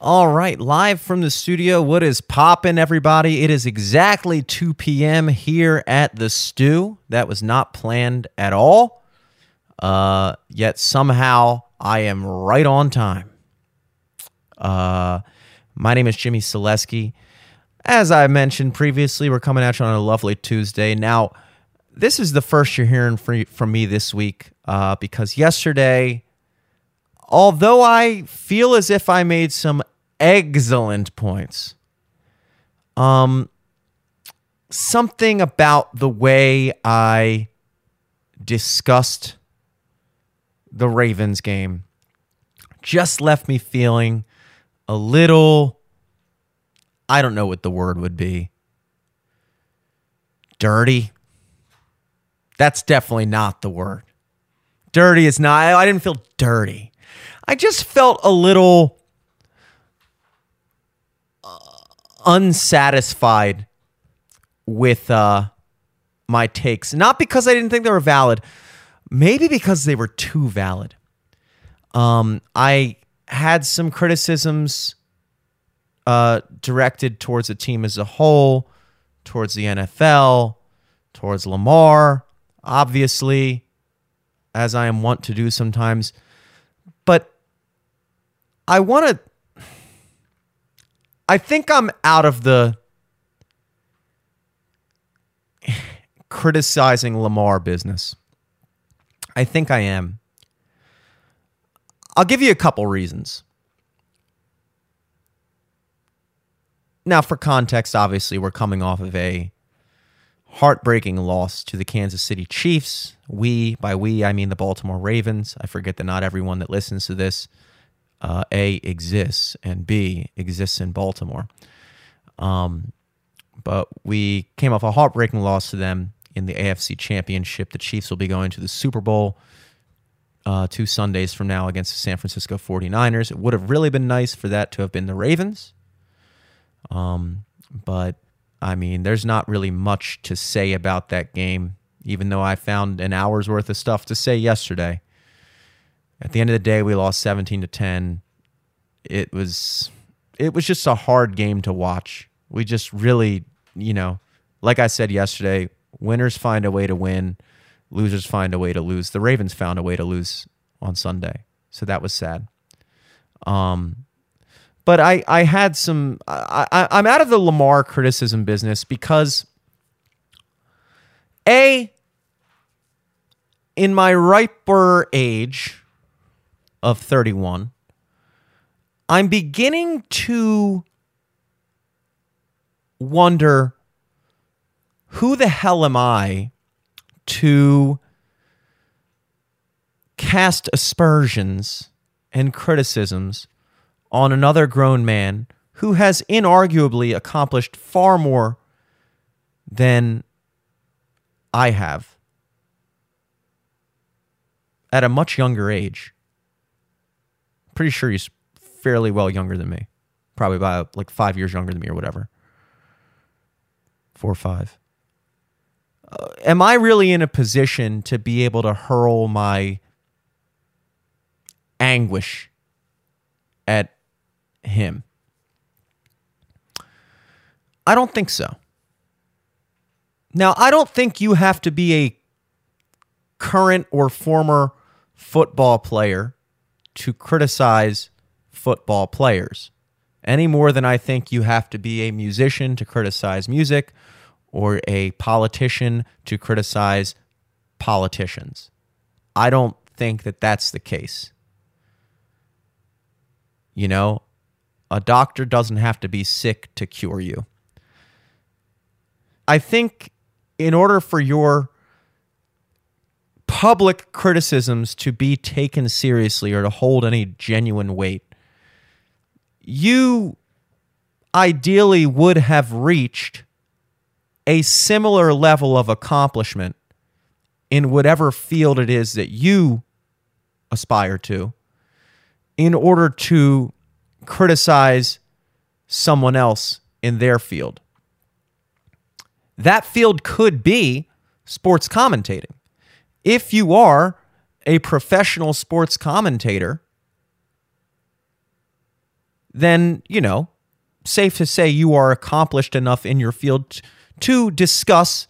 All right, live from the studio. What is poppin', everybody? It is exactly 2 p.m. here at the stew. That was not planned at all. Uh, yet somehow I am right on time. Uh, my name is Jimmy Selesky. As I mentioned previously, we're coming at you on a lovely Tuesday. Now, this is the first you're hearing from, me this week uh, because yesterday, although I feel as if I made some excellent points, um, something about the way I discussed the Ravens game just left me feeling a little I don't know what the word would be. Dirty. That's definitely not the word. Dirty is not. I didn't feel dirty. I just felt a little uh, unsatisfied with uh, my takes. Not because I didn't think they were valid, maybe because they were too valid. Um, I had some criticisms uh, directed towards the team as a whole, towards the NFL, towards Lamar, obviously, as I am wont to do sometimes. I want to. I think I'm out of the criticizing Lamar business. I think I am. I'll give you a couple reasons. Now, for context, obviously, we're coming off of a heartbreaking loss to the Kansas City Chiefs. We, by we, I mean the Baltimore Ravens. I forget that not everyone that listens to this, uh, A, exists, and B, exists in Baltimore. Um, but we came off a heartbreaking loss to them in the AFC Championship. The Chiefs will be going to the Super Bowl uh, two Sundays from now against the San Francisco 49ers. It would have really been nice for that to have been the Ravens. Um, but I mean, there's not really much to say about that game, even though I found an hour's worth of stuff to say yesterday. At the end of the day, we lost 17 to 10. It was it was just a hard game to watch. We just really, you know, like I said yesterday, winners find a way to win, losers find a way to lose. The Ravens found a way to lose on Sunday. So that was sad. Um but I, I had some. I, I, I'm out of the Lamar criticism business because, a, in my riper age of 31, I'm beginning to wonder who the hell am I to cast aspersions and criticisms on another grown man who has inarguably accomplished far more than I have at a much younger age. Pretty sure he's fairly well younger than me, probably by like five years younger than me or whatever. Four or five. Uh, am I really in a position to be able to hurl my anguish at him? I don't think so. Now, I don't think you have to be a current or former football player to criticize football players any more than I think you have to be a musician to criticize music or a politician to criticize politicians. I don't think that that's the case. You know, a doctor doesn't have to be sick to cure you. I think in order for your public criticisms to be taken seriously or to hold any genuine weight, you ideally would have reached a similar level of accomplishment in whatever field it is that you aspire to in order to criticize someone else in their field. That field could be sports commentating. If you are a professional sports commentator, then, you know, safe to say you are accomplished enough in your field to discuss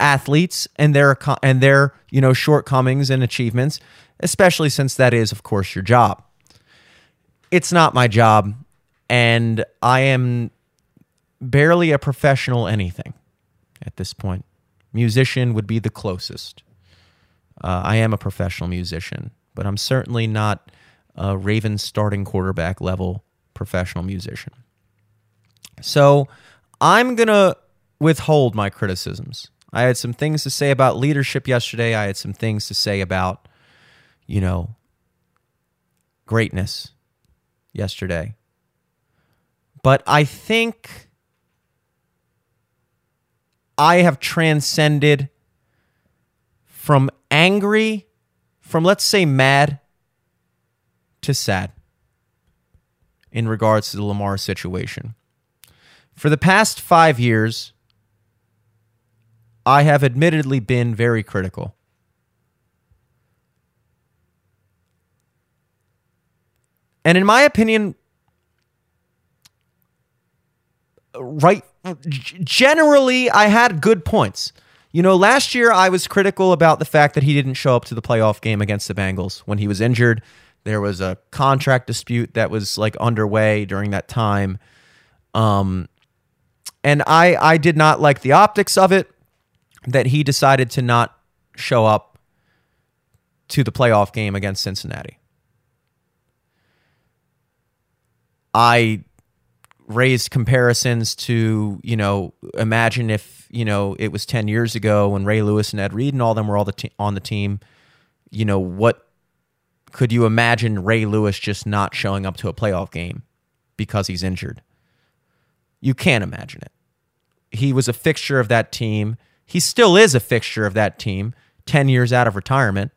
athletes and their and their, you know, shortcomings and achievements, especially since that is of course your job. It's not my job and I am barely a professional anything at this point. Musician would be the closest. Uh, I am a professional musician, but I'm certainly not a Ravens starting quarterback level professional musician. So I'm going to withhold my criticisms. I had some things to say about leadership yesterday. I had some things to say about, you know, greatness yesterday. But I think I have transcended from angry, from let's say mad, to sad in regards to the Lamar situation. For the past five years, I have admittedly been very critical. And in my opinion, right generally I had good points. You know, last year I was critical about the fact that he didn't show up to the playoff game against the Bengals when he was injured. There was a contract dispute that was like underway during that time. Um and I I did not like the optics of it that he decided to not show up to the playoff game against Cincinnati. I raised comparisons to, you know, imagine if, you know, it was 10 years ago when Ray Lewis and Ed Reed and all them were all the te- on the team, you know, what could you imagine Ray Lewis just not showing up to a playoff game because he's injured? You can't imagine it. He was a fixture of that team. He still is a fixture of that team 10 years out of retirement.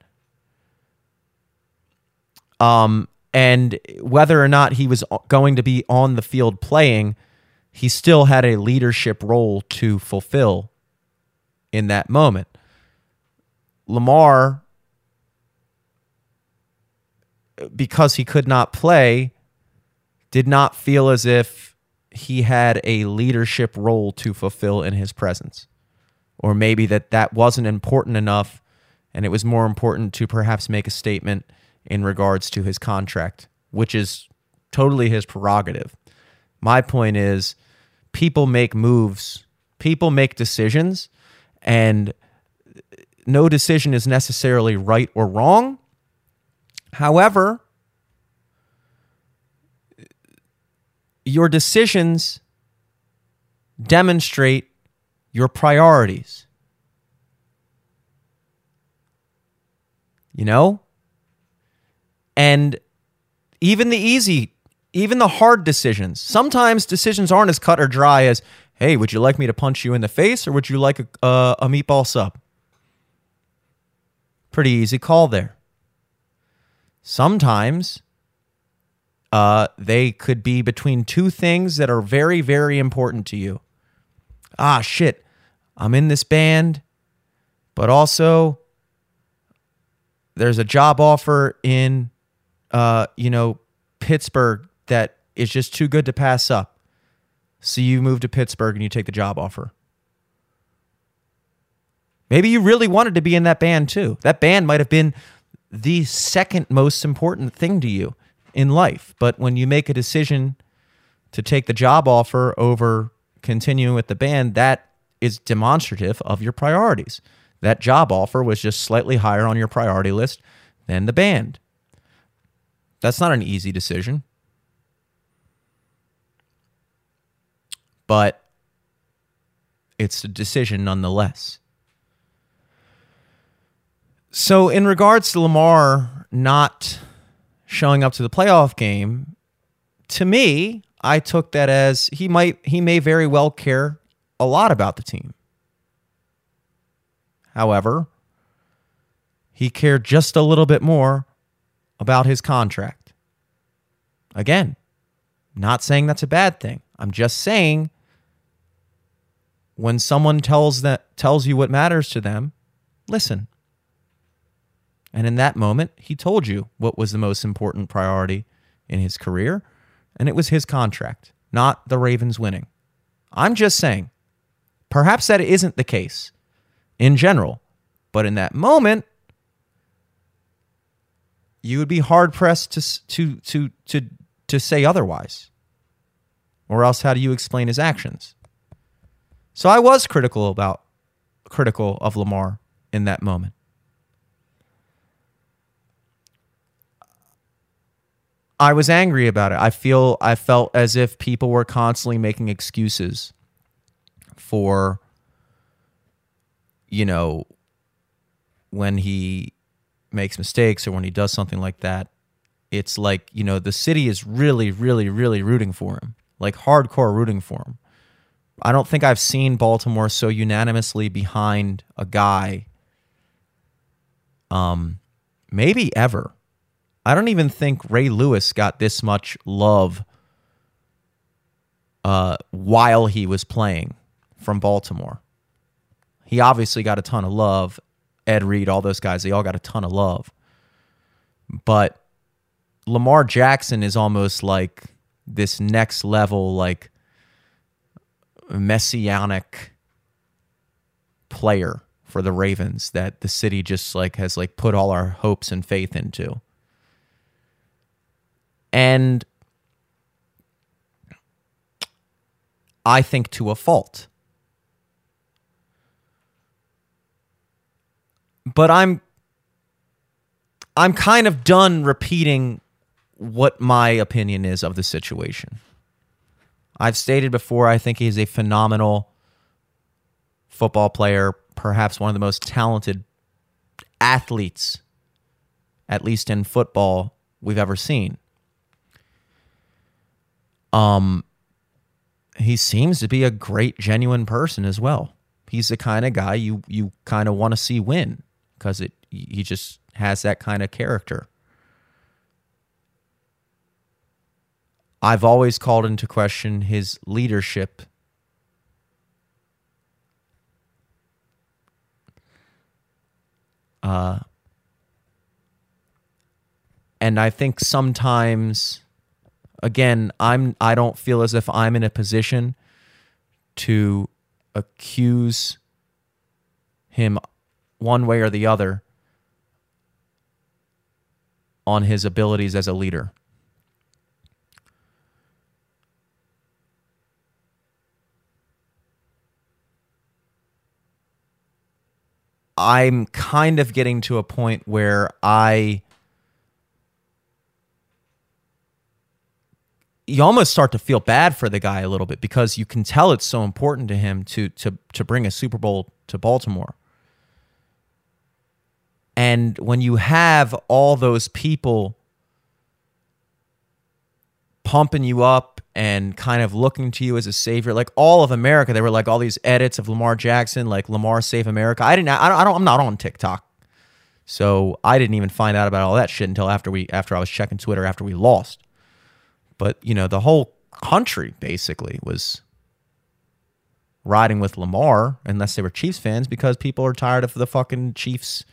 Um, and whether or not he was going to be on the field playing, he still had a leadership role to fulfill in that moment. Lamar, because he could not play, did not feel as if he had a leadership role to fulfill in his presence. Or maybe that that wasn't important enough and it was more important to perhaps make a statement in regards to his contract, which is totally his prerogative. My point is people make moves, people make decisions, and no decision is necessarily right or wrong. However, your decisions demonstrate your priorities. You know? And even the easy, even the hard decisions, sometimes decisions aren't as cut or dry as, hey, would you like me to punch you in the face or would you like a, uh, a meatball sub? Pretty easy call there. Sometimes uh, they could be between two things that are very, very important to you. Ah, shit, I'm in this band, but also there's a job offer in uh, you know, Pittsburgh that is just too good to pass up. So you move to Pittsburgh and you take the job offer. Maybe you really wanted to be in that band too. That band might have been the second most important thing to you in life. But when you make a decision to take the job offer over continuing with the band, that is demonstrative of your priorities. That job offer was just slightly higher on your priority list than the band. That's not an easy decision. But it's a decision nonetheless. So, in regards to Lamar not showing up to the playoff game, to me, I took that as he might he may very well care a lot about the team. However, he cared just a little bit more about his contract. Again, not saying that's a bad thing. I'm just saying when someone tells that tells you what matters to them, listen. And in that moment, he told you what was the most important priority in his career, and it was his contract, not the Ravens winning. I'm just saying, perhaps that isn't the case in general, but in that moment, you would be hard pressed to to to to to say otherwise. Or else how do you explain his actions? So I was critical about critical of Lamar in that moment. I was angry about it. I feel I felt as if people were constantly making excuses for you know when he makes mistakes or when he does something like that. It's like, you know, the city is really really really rooting for him. Like hardcore rooting for him. I don't think I've seen Baltimore so unanimously behind a guy um maybe ever. I don't even think Ray Lewis got this much love uh, while he was playing from Baltimore. He obviously got a ton of love. Ed Reed, all those guys, they all got a ton of love. But Lamar Jackson is almost like this next level, like messianic player for the Ravens that the city just like has like put all our hopes and faith into. And I think to a fault. But I'm I'm kind of done repeating what my opinion is of the situation. I've stated before I think he's a phenomenal football player, perhaps one of the most talented athletes at least in football we've ever seen. Um, he seems to be a great, genuine person as well. He's the kind of guy you you kind of want to see win because it he just has that kind of character. I've always called into question his leadership. Uh, and I think sometimes again, I'm I don't feel as if I'm in a position to accuse him one way or the other on his abilities as a leader. I'm kind of getting to a point where I you almost start to feel bad for the guy a little bit because you can tell it's so important to him to to to bring a Super Bowl to Baltimore. And when you have all those people pumping you up and kind of looking to you as a savior, like all of America, they were like all these edits of Lamar Jackson, like Lamar Save America. I didn't, I don't, I don't I'm not on TikTok, so I didn't even find out about all that shit until after we, after I was checking Twitter after we lost. But, you know, the whole country basically was riding with Lamar, unless they were Chiefs fans, because people are tired of the fucking Chiefs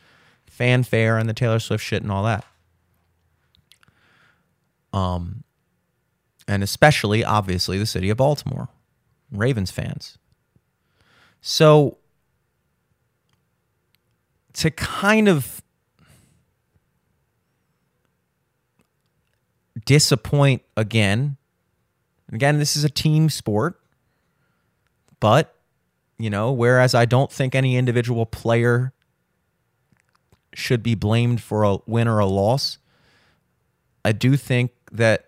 fanfare and the Taylor Swift shit and all that. Um, and especially, obviously, the city of Baltimore, Ravens fans. So, to kind of disappoint again. Again, this is a team sport, but you know, whereas I don't think any individual player should be blamed for a win or a loss, I do think that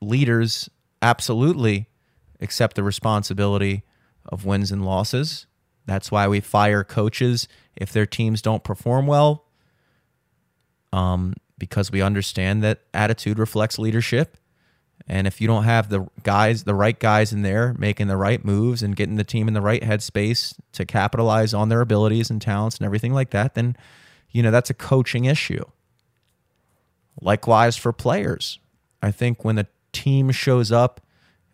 leaders absolutely accept the responsibility of wins and losses. That's why we fire coaches if their teams don't perform well. Um, because we understand that attitude reflects leadership. And if you don't have the guys, the right guys in there making the right moves and getting the team in the right headspace to capitalize on their abilities and talents and everything like that, then, you know, that's a coaching issue. Likewise for players. I think when a team shows up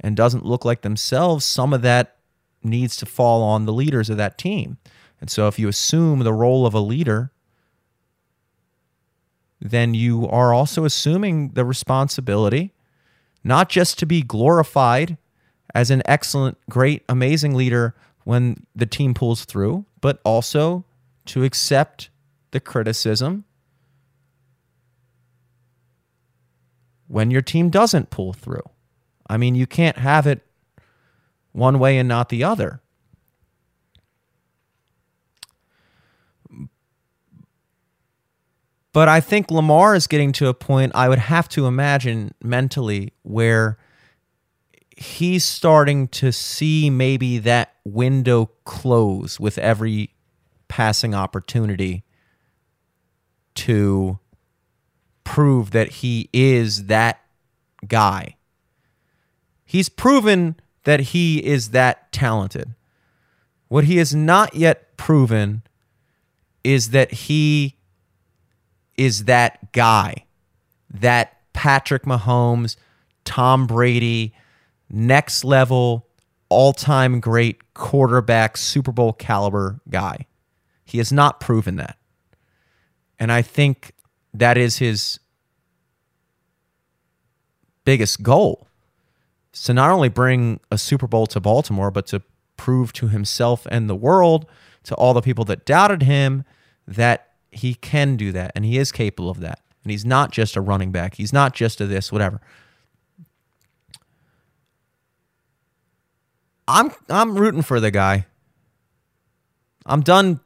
and doesn't look like themselves, some of that needs to fall on the leaders of that team. And so if you assume the role of a leader then you are also assuming the responsibility not just to be glorified as an excellent, great, amazing leader when the team pulls through, but also to accept the criticism when your team doesn't pull through. I mean, you can't have it one way and not the other. But I think Lamar is getting to a point I would have to imagine mentally where he's starting to see maybe that window close with every passing opportunity to prove that he is that guy. He's proven that he is that talented. What he has not yet proven is that he is that guy, that Patrick Mahomes, Tom Brady, next level, all time great quarterback, Super Bowl caliber guy. He has not proven that. And I think that is his biggest goal. To not only bring a Super Bowl to Baltimore, but to prove to himself and the world, to all the people that doubted him, that he can do that and he is capable of that. And he's not just a running back. He's not just a this, whatever. I'm I'm rooting for the guy. I'm done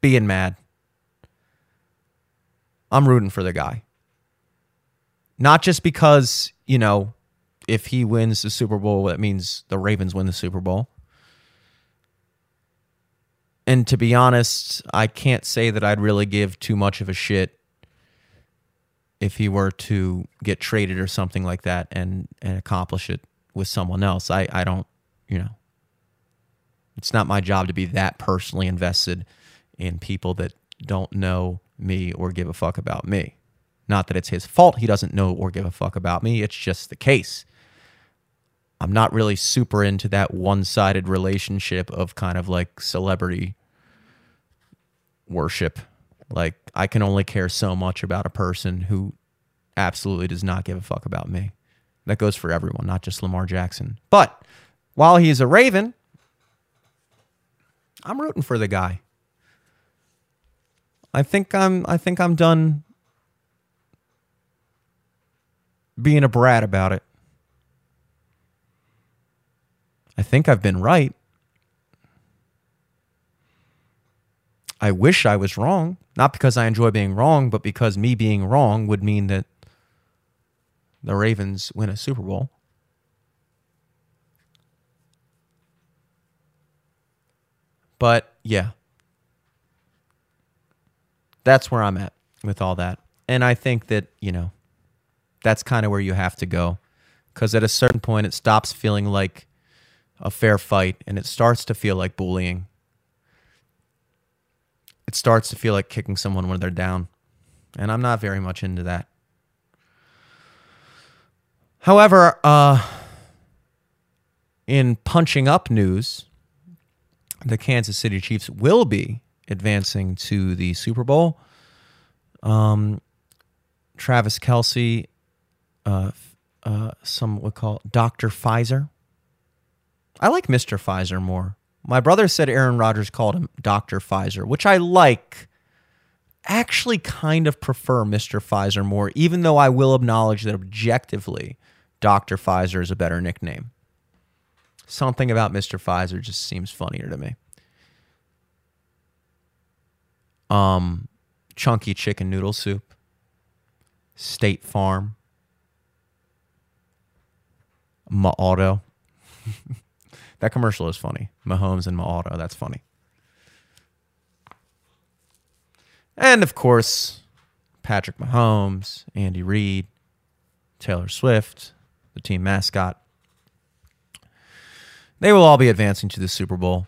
being mad. I'm rooting for the guy. Not just because, you know, if he wins the Super Bowl, that means the Ravens win the Super Bowl. And to be honest, I can't say that I'd really give too much of a shit if he were to get traded or something like that and, and accomplish it with someone else. I, I don't, you know, it's not my job to be that personally invested in people that don't know me or give a fuck about me. Not that it's his fault he doesn't know or give a fuck about me. It's just the case. I'm not really super into that one sided relationship of kind of like celebrity worship. Like, I can only care so much about a person who absolutely does not give a fuck about me. That goes for everyone, not just Lamar Jackson. But while he's a Raven, I'm rooting for the guy. I think I'm I think I'm done being a brat about it. I think I've been right. I wish I was wrong, not because I enjoy being wrong, but because me being wrong would mean that the Ravens win a Super Bowl. But yeah, that's where I'm at with all that. And I think that, you know, that's kind of where you have to go. Because at a certain point, it stops feeling like a fair fight and it starts to feel like bullying. It starts to feel like kicking someone when they're down. And I'm not very much into that. However, uh, in punching up news, the Kansas City Chiefs will be advancing to the Super Bowl. Um, Travis Kelce, uh, uh, some would call Dr. Pfizer. I like Mr. Pfizer more. My brother said Aaron Rodgers called him Dr. Pfizer, which I like. Actually, kind of prefer Mr. Pfizer more, even though I will acknowledge that objectively, Dr. Pfizer is a better nickname. Something about Mr. Pfizer just seems funnier to me. Um, chunky chicken noodle soup, State Farm, Ma Auto. that commercial is funny. Mahomes and Ma Auto. That's funny. And of course, Patrick Mahomes, Andy Reid, Taylor Swift, the team mascot. They will all be advancing to the Super Bowl.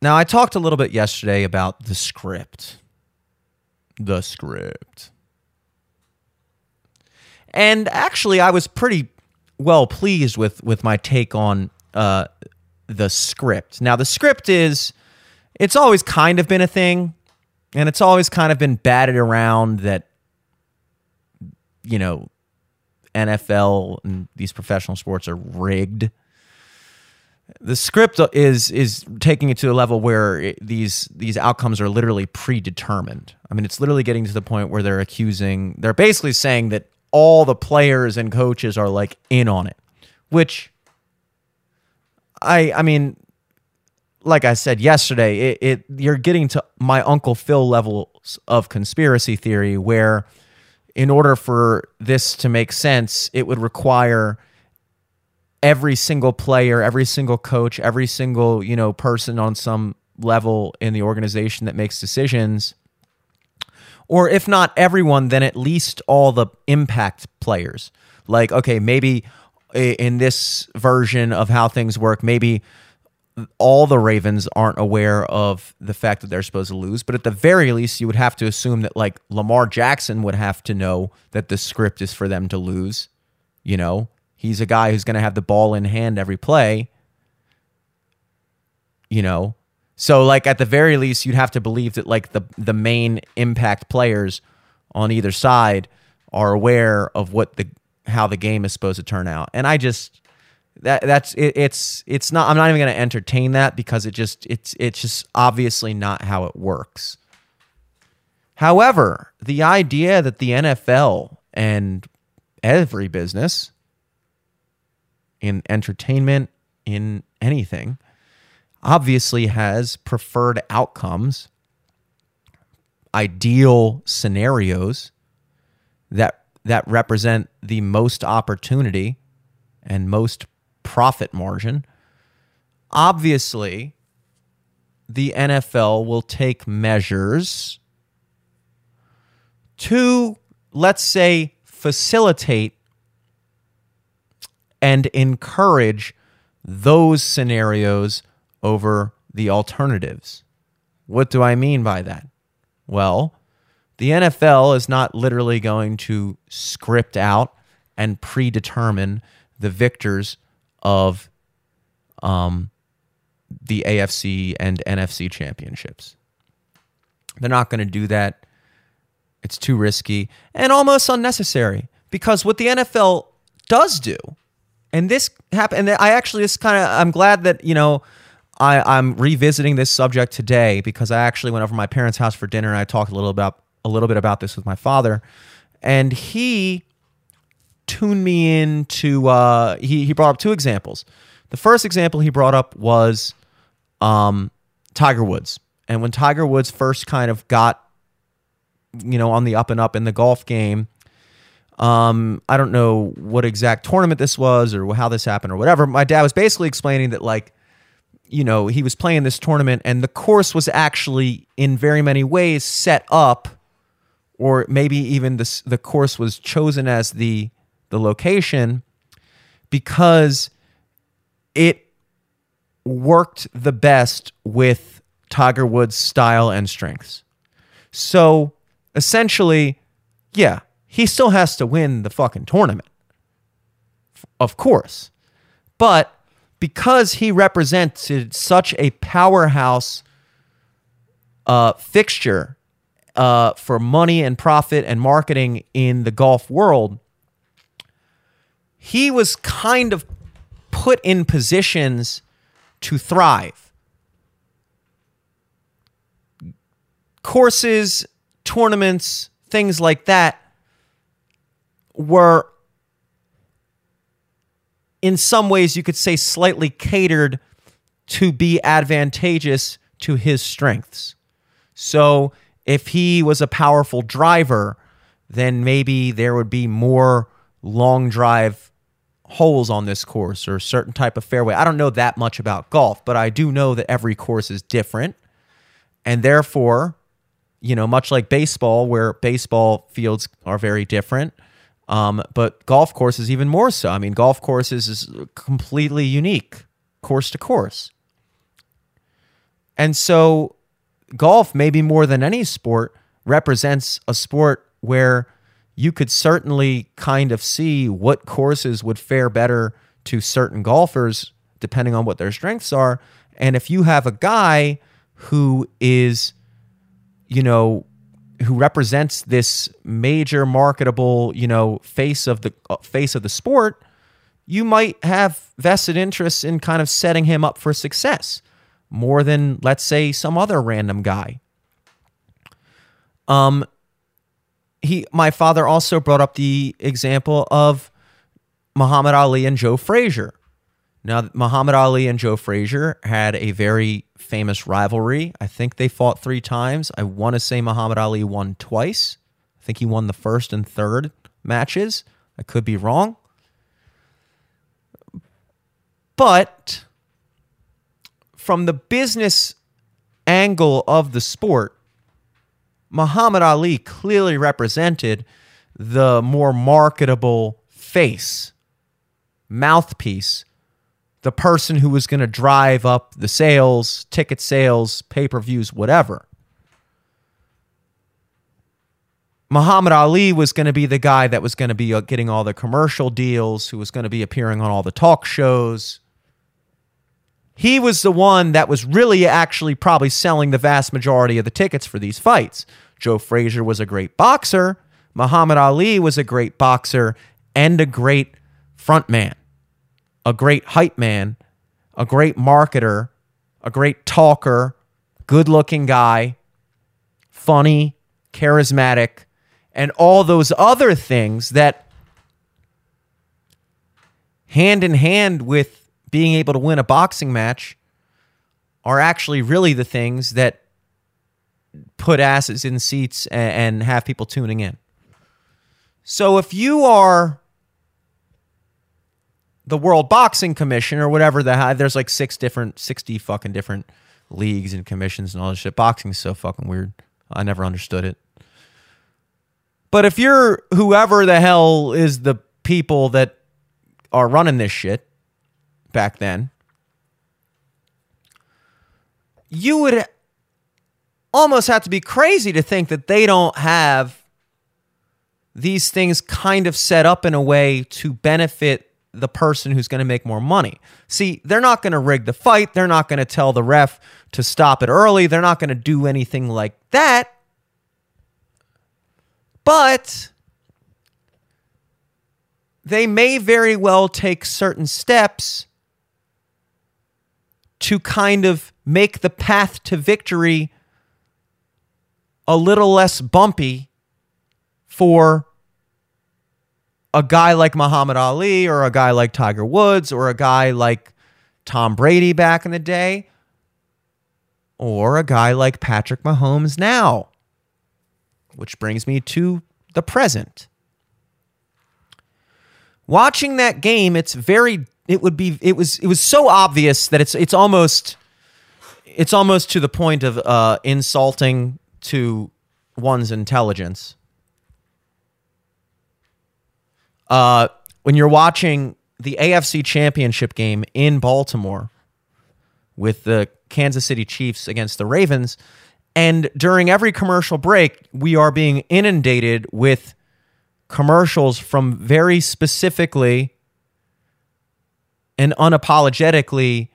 Now, I talked a little bit yesterday about the script. The script. And actually, I was pretty well pleased with, with my take on uh, the script. Now, the script is, it's always kind of been a thing, and it's always kind of been batted around that, you know, NFL and these professional sports are rigged. The script is is taking it to a level where it, these these outcomes are literally predetermined. I mean, it's literally getting to the point where they're accusing, they're basically saying that all the players and coaches are like in on it, which I I mean, like I said yesterday, it, it you're getting to my Uncle Phil levels of conspiracy theory where in order for this to make sense, it would require every single player, every single coach, every single, you know, person on some level in the organization that makes decisions or if not everyone, then at least all the impact players. Like, okay, maybe in this version of how things work, maybe all the Ravens aren't aware of the fact that they're supposed to lose, but at the very least, you would have to assume that like Lamar Jackson would have to know that the script is for them to lose. You know, he's a guy who's going to have the ball in hand every play. You know, so like at the very least, you'd have to believe that like the the main impact players on either side are aware of what the how the game is supposed to turn out. And I just that that's it, it's it's not I'm not even going to entertain that because it just it's it's just obviously not how it works. However, the idea that the NFL and every business in entertainment in anything obviously has preferred outcomes, ideal scenarios that that represent the most opportunity and most profit margin. Obviously, the NFL will take measures to, let's say, facilitate and encourage those scenarios over the alternatives. What do I mean by that? Well, the NFL is not literally going to script out and predetermine the victors of um, the AFC and NFC championships. They're not going to do that. It's too risky and almost unnecessary because what the NFL does do, and this happened, and I actually just kind of, I'm glad that, you know, I, I'm revisiting this subject today because I actually went over my parents' house for dinner and I talked a little about a little bit about this with my father, and he tuned me into. Uh, he he brought up two examples. The first example he brought up was um, Tiger Woods, and when Tiger Woods first kind of got, you know, on the up and up in the golf game. Um, I don't know what exact tournament this was or how this happened or whatever. My dad was basically explaining that like you know, he was playing this tournament and the course was actually in very many ways set up or maybe even the the course was chosen as the the location because it worked the best with Tiger Woods' style and strengths. So essentially, yeah, he still has to win the fucking tournament. Of course. But because he represented such a powerhouse uh, fixture uh, for money and profit and marketing in the golf world, he was kind of put in positions to thrive. Courses, tournaments, things like that were in some ways you could say slightly catered to be advantageous to his strengths. So if he was a powerful driver, then maybe there would be more long drive holes on this course or a certain type of fairway. I don't know that much about golf, but I do know that every course is different. And therefore, you know, much like baseball, where baseball fields are very different, um, but golf courses even more so. I mean, golf courses is completely unique, course to course. And so, golf, maybe more than any sport, represents a sport where you could certainly kind of see what courses would fare better to certain golfers depending on what their strengths are. And if you have a guy who is, you know, who represents this major marketable, you know, face of the uh, face of the sport, you might have vested interests in kind of setting him up for success more than let's say some other random guy. Um he my father also brought up the example of Muhammad Ali and Joe Frazier. Now, Muhammad Ali and Joe Frazier had a very famous rivalry. I think they fought three times. I want to say Muhammad Ali won twice. I think he won the first and third matches. I could be wrong. But from the business angle of the sport, Muhammad Ali clearly represented the more marketable face, mouthpiece the person who was going to drive up the sales, ticket sales, pay per views, whatever. Muhammad Ali was going to be the guy that was going to be uh, getting all the commercial deals, who was going to be appearing on all the talk shows. He was the one that was really actually probably selling the vast majority of the tickets for these fights. Joe Frazier was a great boxer. Muhammad Ali was a great boxer and a great frontman a great hype man, a great marketer, a great talker, good looking guy, funny, charismatic, and all those other things that hand in hand with being able to win a boxing match are actually really the things that put asses in seats and, have people tuning in. So if you are the World Boxing Commission or whatever the hell. there's like six different, sixty fucking different leagues and commissions and all this shit. Boxing's so fucking weird. I never understood it. But if you're whoever the hell is the people that are running this shit back then, you would almost have to be crazy to think that they don't have these things kind of set up in a way to benefit the person who's going to make more money. See, they're not going to rig the fight. They're not going to tell the ref to stop it early. They're not going to do anything like that. But they may very well take certain steps to kind of make the path to victory a little less bumpy for a guy like Muhammad Ali or a guy like Tiger Woods or a guy like Tom Brady back in the day or a guy like Patrick Mahomes now. Which brings me to the present. Watching that game, it's very it would be it was it was so obvious that it's it's almost it's almost to the point of uh, insulting to one's intelligence uh, when you're watching the AFC Championship game in Baltimore with the Kansas City Chiefs against the Ravens, and during every commercial break, we are being inundated with commercials from very specifically and unapologetically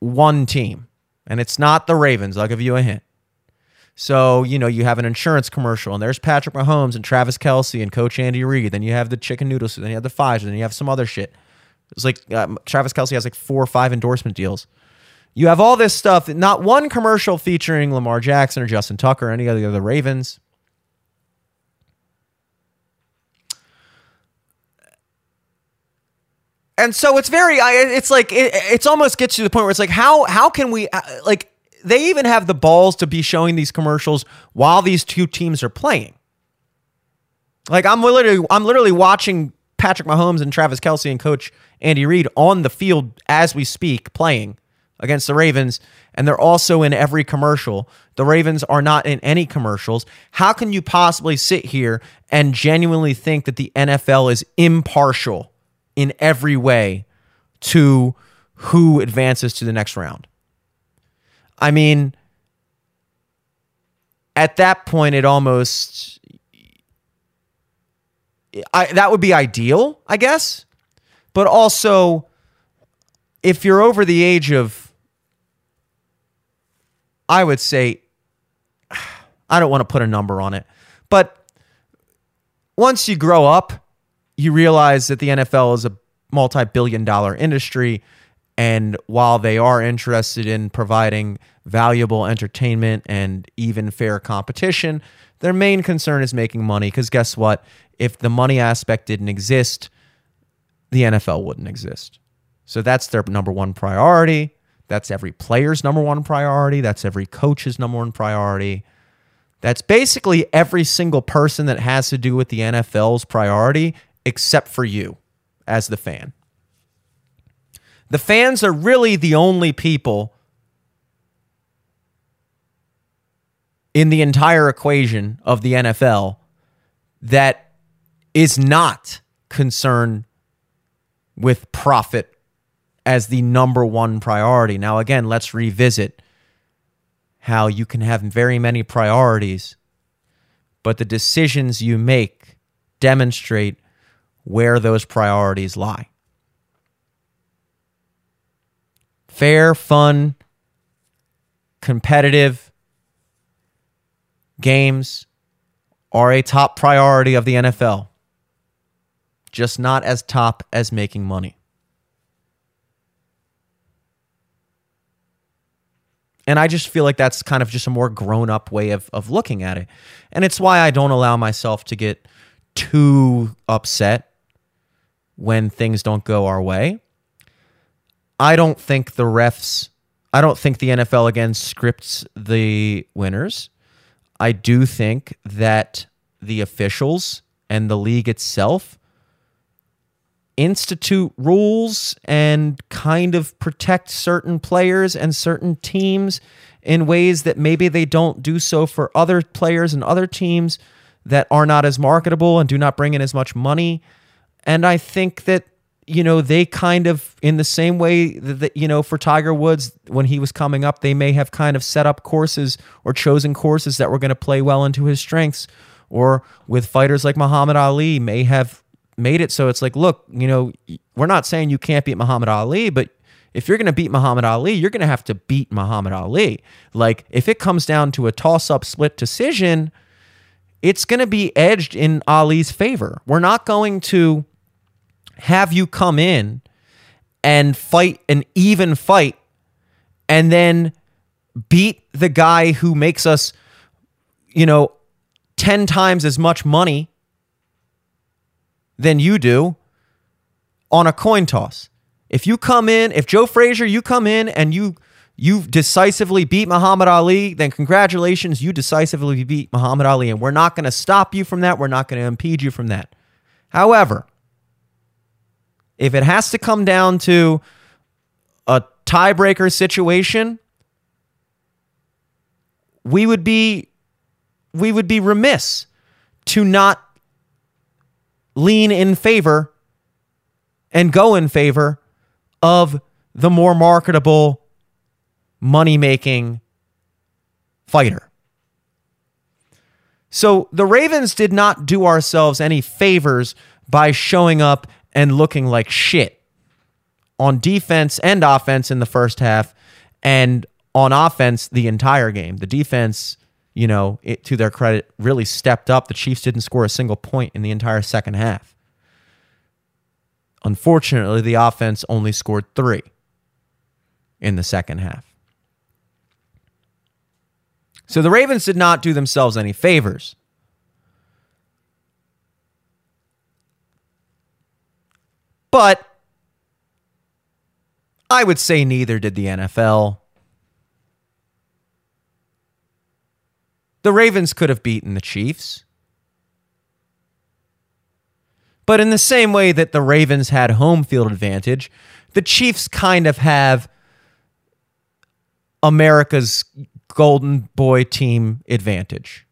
one team. And it's not the Ravens. I'll give you a hint. So, you know, you have an insurance commercial, and there's Patrick Mahomes and Travis Kelce and Coach Andy Reid. Then you have the chicken noodles, then you have the Pfizer, then you have some other shit. It's like uh, Travis Kelce has like four or five endorsement deals. You have all this stuff, not one commercial featuring Lamar Jackson or Justin Tucker or any of the other Ravens. And so it's very, it's like, it, it's almost gets to the point where it's like, how, how can we, uh, like, they even have the balls to be showing these commercials while these two teams are playing. Like I'm literally I'm literally watching Patrick Mahomes and Travis Kelce and coach Andy Reid on the field as we speak playing against the Ravens and they're also in every commercial. The Ravens are not in any commercials. How can you possibly sit here and genuinely think that the NFL is impartial in every way to who advances to the next round? I mean, at that point, it almost I, that would be ideal, I guess. But also, if you're over the age of, I would say, I don't want to put a number on it. But once you grow up, you realize that the NFL is a multi billion dollar industry. And while they are interested in providing valuable entertainment and even fair competition, their main concern is making money. Because guess what? If the money aspect didn't exist, the NFL wouldn't exist. So that's their number one priority. That's every player's number one priority. That's every coach's number one priority. That's basically every single person that has to do with the NFL's priority, except for you as the fan. The fans are really the only people in the entire equation of the NFL that is not concerned with profit as the number one priority. Now, again, let's revisit how you can have very many priorities, but the decisions you make demonstrate where those priorities lie. Fair, fun, competitive games are a top priority of the NFL, just not as top as making money. And I just feel like that's kind of just a more grown up way of, of looking at it. And it's why I don't allow myself to get too upset when things don't go our way. I don't think the refs, I don't think the NFL again scripts the winners. I do think that the officials and the league itself institute rules and kind of protect certain players and certain teams in ways that maybe they don't do so for other players and other teams that are not as marketable and do not bring in as much money. And I think that you know they kind of in the same way that you know for Tiger Woods when he was coming up they may have kind of set up courses or chosen courses that were going to play well into his strengths or with fighters like Muhammad Ali may have made it so it's like, look, you know, we're not saying you can't beat Muhammad Ali, but if you're going to beat Muhammad Ali, you're going to have to beat Muhammad Ali. Like, if it comes down to a toss up split decision, it's going to be edged in Ali's favor. We're not going to have you come in and fight an even fight and then beat the guy who makes us, you know, 10 times as much money than you do on a coin toss. If you come in, if Joe Frazier, you come in and you you decisively beat Muhammad Ali, then congratulations, you decisively beat Muhammad Ali and we're not going to stop you from that. We're not going to impede you from that. However, if it has to come down to a tiebreaker situation, we would be we would be remiss to not lean in favor and go in favor of the more marketable, money making fighter. So the Ravens did not do ourselves any favors by showing up and looking like shit on defense and offense in the first half and on offense the entire game. The defense you know, it, to their credit, really stepped up. The Chiefs didn't score a single point in the entire second half. Unfortunately, the offense only scored three in the second half. So the Ravens did not do themselves any favors. But I would say neither did the NFL. The Ravens could have beaten the Chiefs. But in the same way that the Ravens had home field advantage, the Chiefs kind of have America's golden boy team advantage.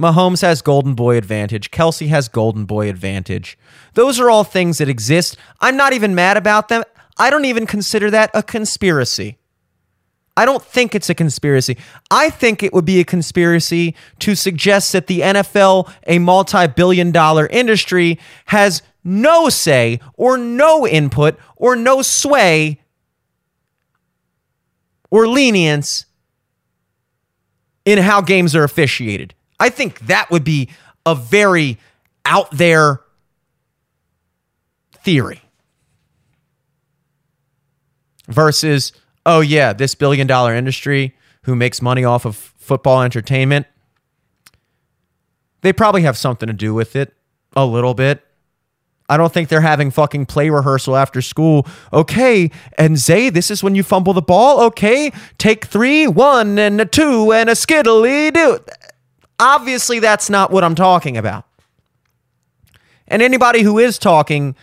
Mahomes has golden boy advantage. Kelce has golden boy advantage. Those are all things that exist. I'm not even mad about them. I don't even consider that a conspiracy. I don't think it's a conspiracy. I think it would be a conspiracy to suggest that the NFL, a multi billion dollar industry, has no say or no input or no sway or lenience in how games are officiated. I think that would be a very out there theory. Versus, oh, yeah, this billion dollar industry who makes money off of football entertainment, they probably have something to do with it a little bit. I don't think they're having fucking play rehearsal after school. Okay, and Zay, this is when you fumble the ball. Okay, take three, one, and a two, and a skiddly do. Obviously, that's not what I'm talking about. And anybody who is talking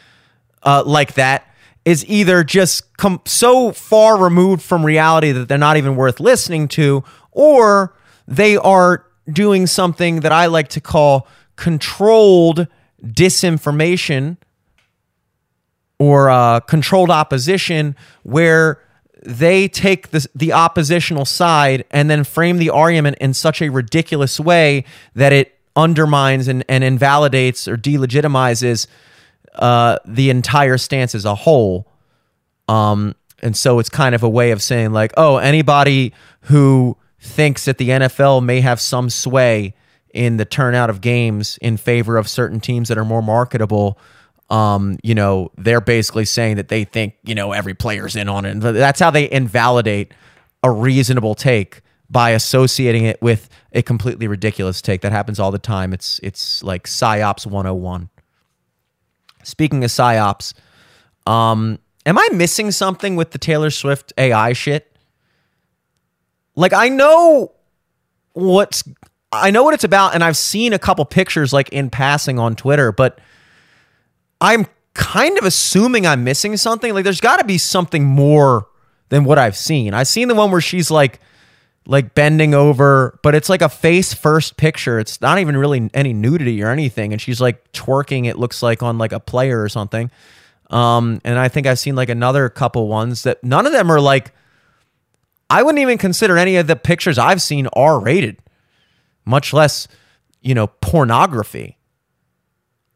uh, like that is either just com- so far removed from reality that they're not even worth listening to, or they are doing something that I like to call controlled disinformation or uh, controlled opposition where they take the, the oppositional side and then frame the argument in such a ridiculous way that it undermines and, and invalidates or delegitimizes uh, the entire stance as a whole. Um, and so it's kind of a way of saying, like, oh, anybody who thinks that the NFL may have some sway in the turnout of games in favor of certain teams that are more marketable. Um, you know, they're basically saying that they think, you know, every player's in on it. And that's how they invalidate a reasonable take by associating it with a completely ridiculous take. That happens all the time. It's it's like psyops 101. Speaking of psyops, um, am I missing something with the Taylor Swift AI shit? Like I know what's I know what it's about, and I've seen a couple pictures like in passing on Twitter, but I'm kind of assuming I'm missing something. Like there's got to be something more than what I've seen. I've seen the one where she's like like bending over, but it's like a face first picture. It's not even really any nudity or anything, and she's like twerking. It looks like on like a player or something. Um, and I think I've seen like another couple ones that none of them are like. I wouldn't even consider any of the pictures I've seen R rated much less, you know, pornography.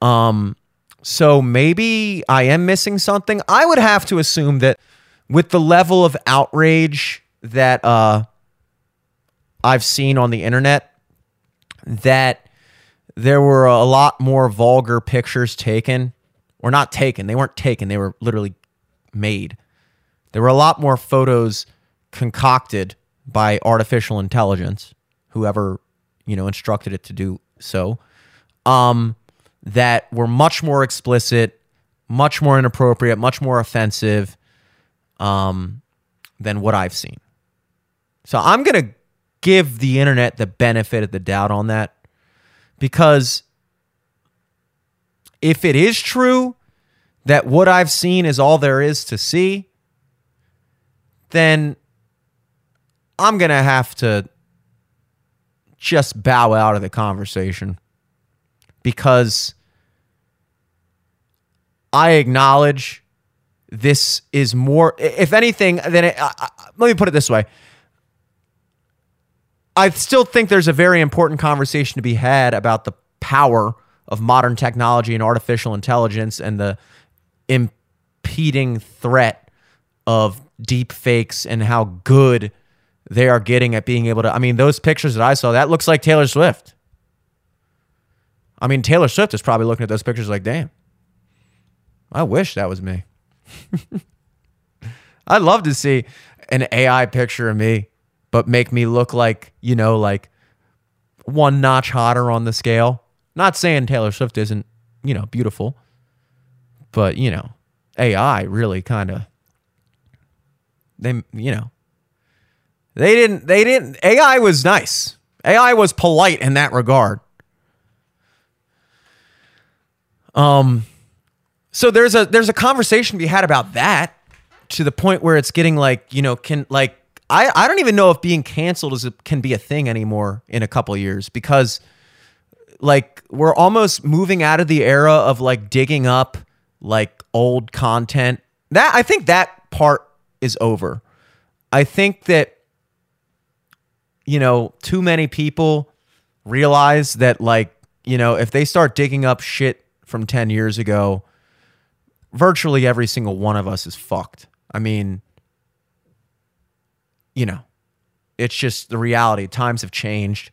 Um, so maybe I am missing something. I would have to assume that with the level of outrage that uh, I've seen on the internet, that there were a lot more vulgar pictures taken, or not taken. They weren't taken. They were literally made. There were a lot more photos concocted by artificial intelligence, whoever you know, instructed it to do so, um, that were much more explicit, much more inappropriate, much more offensive um, than what I've seen. So I'm going to give the internet the benefit of the doubt on that because if it is true that what I've seen is all there is to see, then I'm going to have to just bow out of the conversation because I acknowledge this is more, if anything, then let me put it this way. I still think there's a very important conversation to be had about the power of modern technology and artificial intelligence and the impeding threat of deep fakes and how good they are getting at being able to. I mean, those pictures that I saw, that looks like Taylor Swift. I mean, Taylor Swift is probably looking at those pictures like, damn, I wish that was me. I'd love to see an AI picture of me, but make me look like, you know, like one notch hotter on the scale. Not saying Taylor Swift isn't, you know, beautiful, but, you know, AI really kind of, they, you know, they didn't they didn't AI was nice. AI was polite in that regard. Um so there's a there's a conversation to be had about that to the point where it's getting like, you know, can like I, I don't even know if being canceled is a, can be a thing anymore in a couple years because like we're almost moving out of the era of like digging up like old content. That I think that part is over. I think that you know, too many people realize that, like, you know, if they start digging up shit from 10 years ago, virtually every single one of us is fucked. I mean, you know, it's just the reality. Times have changed.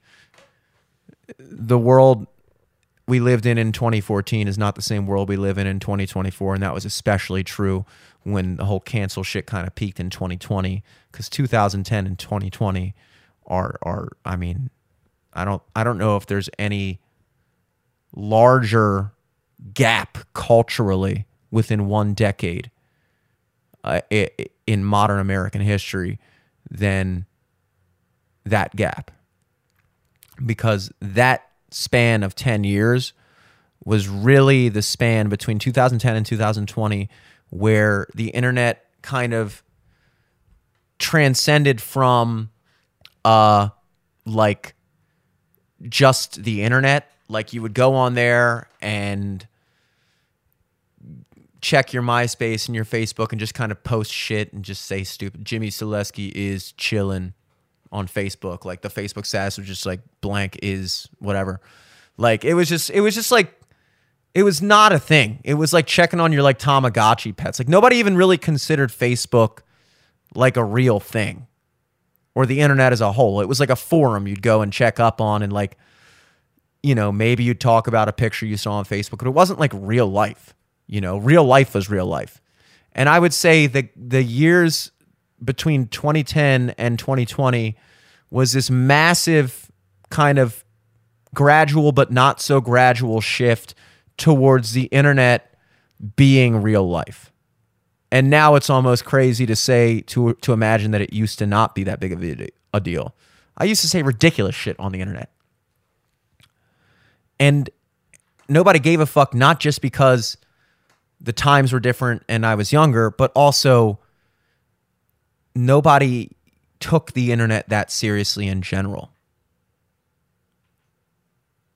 the world we lived in in 2014 is not the same world we live in in 2024 and that was especially true when the whole cancel shit kind of peaked in 2020 cuz 2010 and 2020 are are I mean I don't I don't know if there's any larger gap culturally within one decade uh, in modern American history than that gap. Because that span of 10 years was really the span between 2010 and 2020 where the internet kind of transcended from uh like just the internet like you would go on there and check your MySpace and your Facebook and just kind of post shit and just say stupid. Jimmy Selesky is chilling on Facebook. Like the Facebook status was just like blank is whatever. Like it was just it was just like it was not a thing. It was like checking on your like Tamagotchi pets. Like nobody even really considered Facebook like a real thing or the internet as a whole. It was like a forum you'd go and check up on and like you know, maybe you'd talk about a picture you saw on Facebook, but it wasn't like real life. You know, real life was real life. And I would say that the years between 2010 and 2020 was this massive kind of gradual but not so gradual shift towards the internet being real life. And now it's almost crazy to say to to imagine that it used to not be that big of a deal. I used to say ridiculous shit on the internet. And nobody gave a fuck not just because the times were different and I was younger, but also nobody took the internet that seriously in general.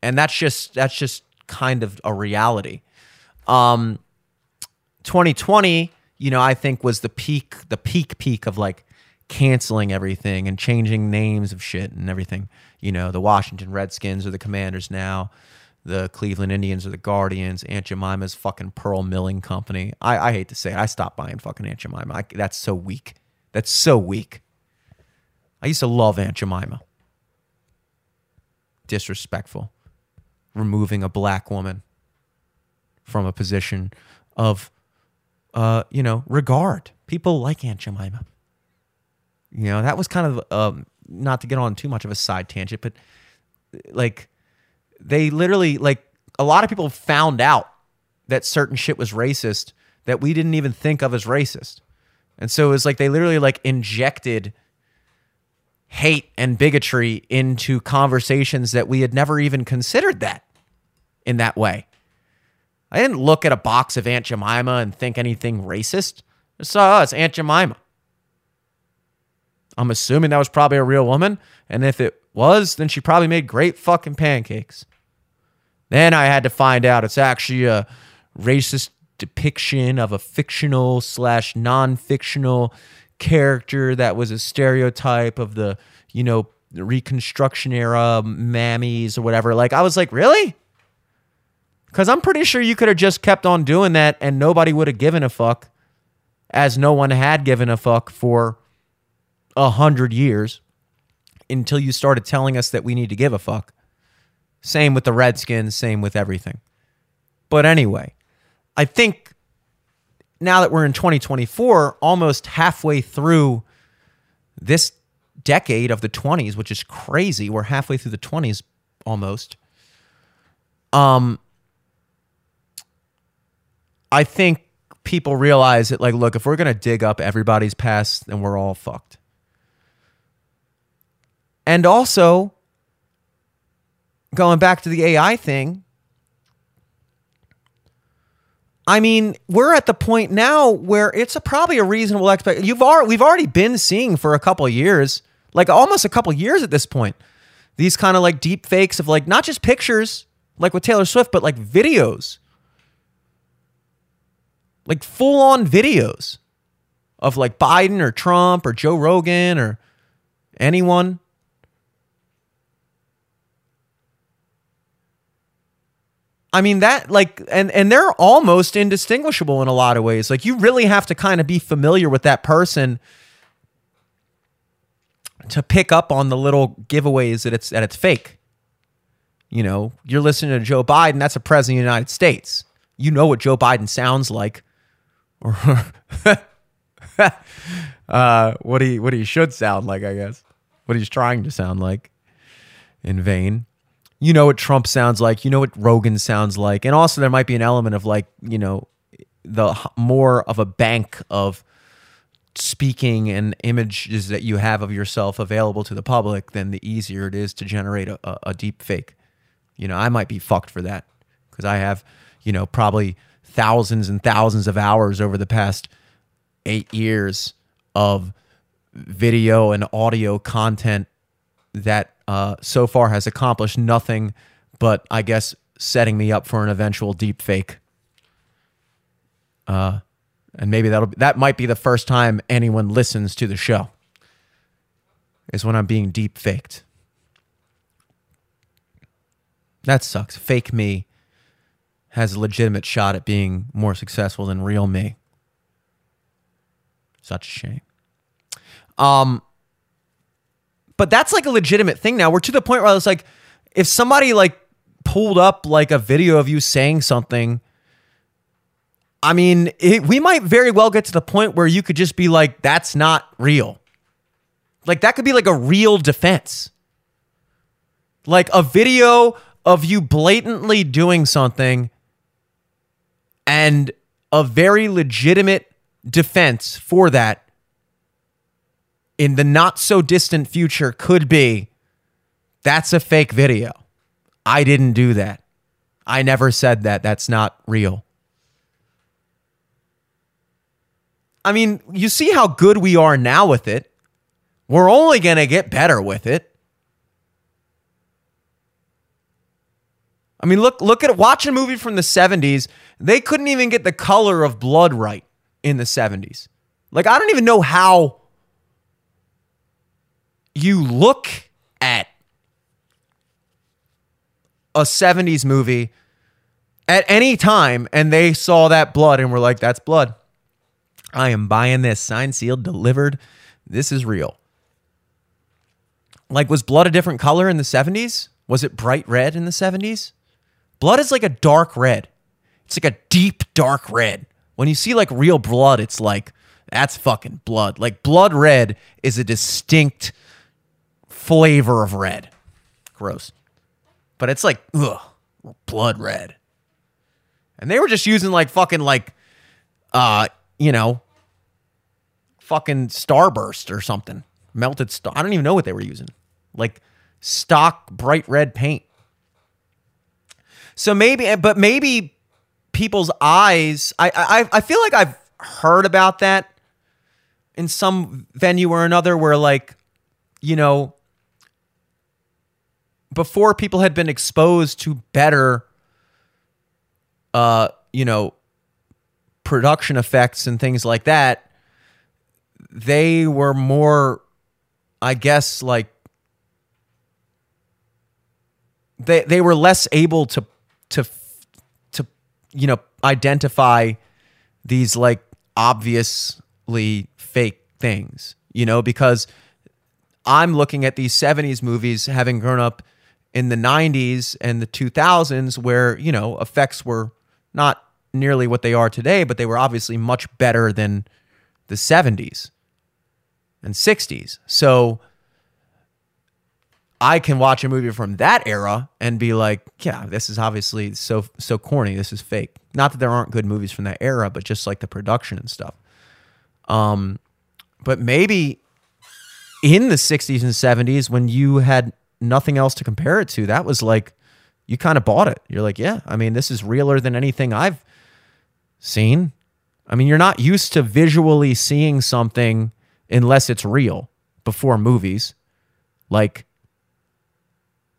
And that's just that's just kind of a reality. Um 2020, you know, I think was the peak the peak peak of like canceling everything and changing names of shit and everything. You know, the Washington Redskins or the Commanders now the Cleveland Indians or the Guardians, Aunt Jemima's fucking pearl milling company. I, I hate to say it. I stopped buying fucking Aunt Jemima. I, that's so weak. That's so weak. I used to love Aunt Jemima. Disrespectful. Removing a black woman from a position of, uh, you know, regard. People like Aunt Jemima. You know, that was kind of, um, not to get on too much of a side tangent, but like, they literally like a lot of people found out that certain shit was racist that we didn't even think of as racist. And so it was like they literally like injected hate and bigotry into conversations that we had never even considered that in that way. I didn't look at a box of Aunt Jemima and think anything racist. I saw, oh, it's Aunt Jemima. I'm assuming that was probably a real woman. And if it was, then she probably made great fucking pancakes. Then I had to find out it's actually a racist depiction of a fictional slash non-fictional character that was a stereotype of the, you know, Reconstruction era mammies or whatever. Like I was like, really? Because I'm pretty sure you could have just kept on doing that and nobody would have given a fuck, as no one had given a fuck for a hundred years until you started telling us that we need to give a fuck. Same with the Redskins, same with everything. But anyway, I think now that we're in 2024, almost halfway through this decade of the 20s, which is crazy. We're halfway through the 20s almost. Um I think people realize that like look, if we're going to dig up everybody's past, then we're all fucked. And also, going back to the AI thing, I mean, we're at the point now where it's a, probably a reasonable expect. You've already, we've already been seeing for a couple years, like almost a couple years at this point, these kind of like deep fakes of like not just pictures, like with Taylor Swift, but like videos, like full on videos of like Biden or Trump or Joe Rogan or anyone I mean that like and and they're almost indistinguishable in a lot of ways. Like you really have to kind of be familiar with that person to pick up on the little giveaways that it's that it's fake. You know, you're listening to Joe Biden, that's a president of the United States. You know what Joe Biden sounds like. Or uh, what he what he should sound like, I guess. What he's trying to sound like in vain. You know what Trump sounds like. You know what Rogan sounds like. And also there might be an element of like, you know, the more of a bank of speaking and images that you have of yourself available to the public, then the easier it is to generate a, a, deep fake. You know, I might be fucked for that because I have, you know, probably thousands and thousands of hours over the past eight years of video and audio content that uh, so far has accomplished nothing but, I guess, setting me up for an eventual deep fake. Uh, and maybe that'll that might be the first time anyone listens to the show. Is when I'm being deep faked. That sucks. Fake me has a legitimate shot at being more successful than real me. Such a shame. Um, but that's like a legitimate thing now. We're to the point where it's like, if somebody like pulled up like a video of you saying something, I mean, it, we might very well get to the point where you could just be like, that's not real. Like, that could be like a real defense. Like a video of you blatantly doing something and a very legitimate defense for that in the not so distant future could be that's a fake video. I didn't do that. I never said that. That's not real. I mean, you see how good we are now with it. We're only going to get better with it. I mean, look look at watch a movie from the 70s. They couldn't even get the color of blood right in the 70s. Like I don't even know how you look at a 70s movie at any time and they saw that blood and were like that's blood. I am buying this signed sealed delivered. This is real. Like was blood a different color in the 70s? Was it bright red in the 70s? Blood is like a dark red. It's like a deep dark red. When you see like real blood, it's like that's fucking blood. Like blood red is a distinct flavor of red. Gross. But it's like ugh, blood red. And they were just using like fucking like uh, you know, fucking starburst or something. Melted star. I don't even know what they were using. Like stock bright red paint. So maybe, but maybe people's eyes. I I I feel like I've heard about that in some venue or another, where like, you know, before people had been exposed to better, uh, you know, production effects and things like that, they were more, I guess, like they they were less able to to to you know identify these like obviously fake things you know because i'm looking at these 70s movies having grown up in the 90s and the 2000s where you know effects were not nearly what they are today but they were obviously much better than the 70s and 60s so I can watch a movie from that era and be like, yeah, this is obviously so so corny. This is fake. Not that there aren't good movies from that era, but just like the production and stuff. Um, but maybe in the 60s and 70s when you had nothing else to compare it to, that was like you kind of bought it. You're like, yeah, I mean, this is realer than anything I've seen. I mean, you're not used to visually seeing something unless it's real before movies. Like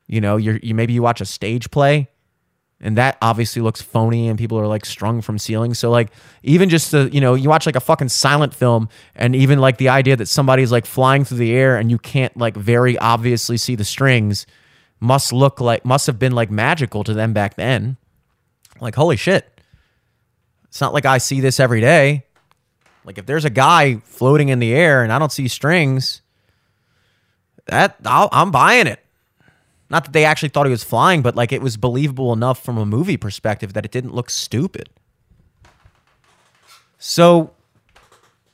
you know, you maybe you watch a stage play and that obviously looks phony and people are like strung from ceilings. So like even just the you know you watch like a fucking silent film and even like the idea that somebody's like flying through the air and you can't like very obviously see the strings must look like must have been like magical to them back then. Like holy shit. It's not like I see this every day. Like if there's a guy floating in the air and I don't see strings, that i am buying it. Not that they actually thought he was flying, but like it was believable enough from a movie perspective that it didn't look stupid. So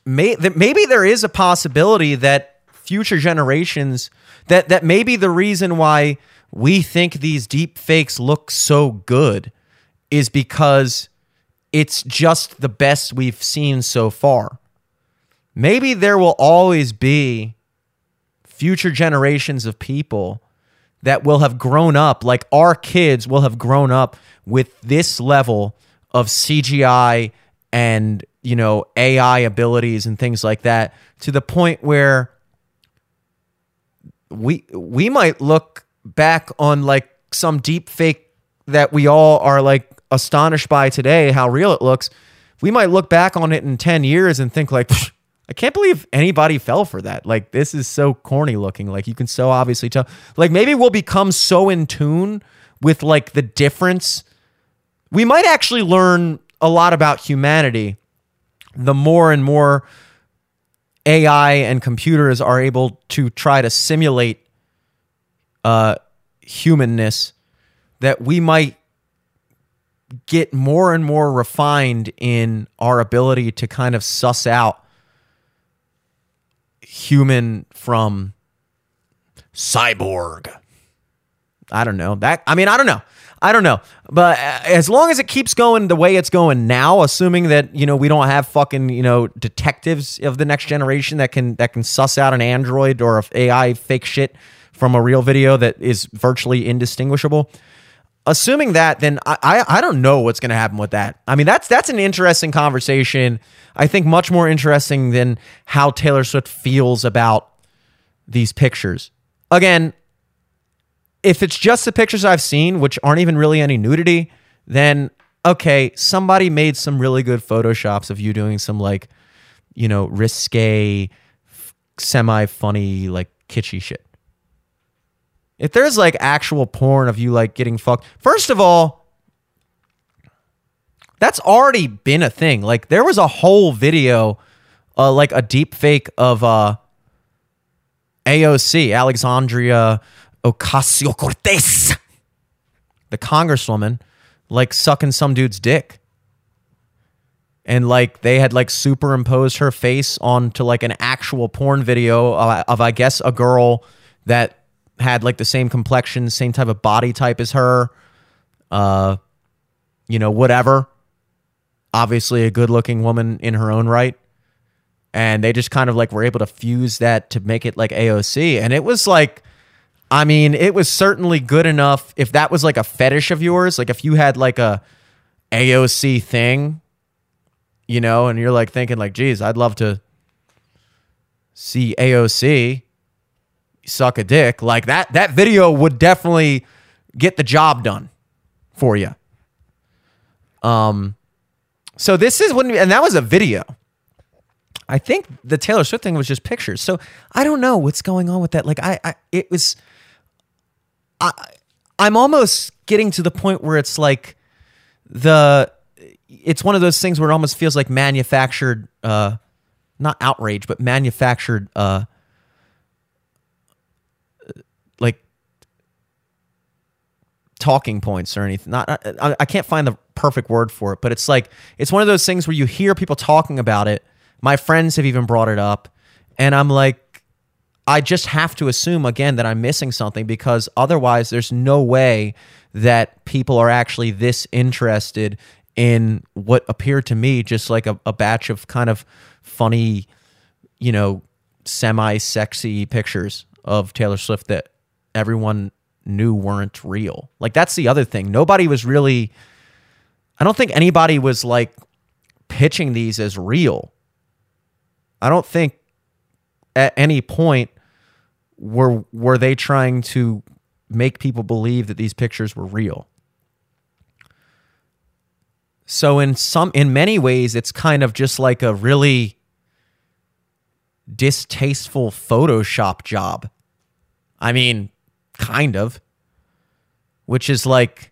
may, that maybe there is a possibility that future generations that that maybe the reason why we think these deep fakes look so good is because it's just the best we've seen so far. Maybe there will always be future generations of people that will have grown up, like our kids will have grown up with this level of CGI and, you know, AI abilities and things like that to the point where we we might look back on like some deep fake that we all are like astonished by today how real it looks. We might look back on it in 10 years and think like I can't believe anybody fell for that. Like this is so corny looking. Like you can so obviously tell. Like maybe we'll become so in tune with like the difference. We might actually learn a lot about humanity the more and more AI and computers are able to try to simulate uh, humanness that we might get more and more refined in our ability to kind of suss out human from cyborg. I don't know. That I mean, I don't know. I don't know. But uh, as long as it keeps going the way it's going now, assuming that, you know, we don't have fucking, you know, detectives of the next generation that can that can suss out an android or a AI fake shit from a real video that is virtually indistinguishable. Assuming that, then I, I, I don't know what's going to happen with that. I mean, that's that's an interesting conversation. I think much more interesting than how Taylor Swift feels about these pictures. Again, if it's just the pictures I've seen, which aren't even really any nudity, then okay, somebody made some really good photoshops of you doing some like, you know, risque, semi funny, like kitschy shit. If there's like actual porn of you like getting fucked, first of all, that's already been a thing. Like there was a whole video, uh, like a deep fake of uh, AOC, Alexandria Ocasio Cortez, the congresswoman, like sucking some dude's dick. And like they had like superimposed her face onto like an actual porn video of, of I guess a girl that had like the same complexion, same type of body type as her. Uh, you know, whatever. Obviously, a good looking woman in her own right. And they just kind of like were able to fuse that to make it like AOC. And it was like, I mean, it was certainly good enough. If that was like a fetish of yours, like if you had like a AOC thing, you know, and you're like thinking, like, geez, I'd love to see AOC suck a dick, like that that video would definitely get the job done for you. Um so this is when and that was a video. I think the Taylor Swift thing was just pictures. So I don't know what's going on with that. Like I, I it was I I'm almost getting to the point where it's like the it's one of those things where it almost feels like manufactured uh not outrage, but manufactured uh like talking points or anything. Not I, I can't find the perfect word for it, but it's like it's one of those things where you hear people talking about it. My friends have even brought it up, and I'm like, I just have to assume again that I'm missing something because otherwise, there's no way that people are actually this interested in what appeared to me just like a, a batch of kind of funny, you know, semi sexy pictures of Taylor Swift that everyone knew weren't real. Like that's the other thing. Nobody was really I don't think anybody was like pitching these as real. I don't think at any point were were they trying to make people believe that these pictures were real. So in some in many ways it's kind of just like a really distasteful photoshop job. I mean, kind of. Which is like,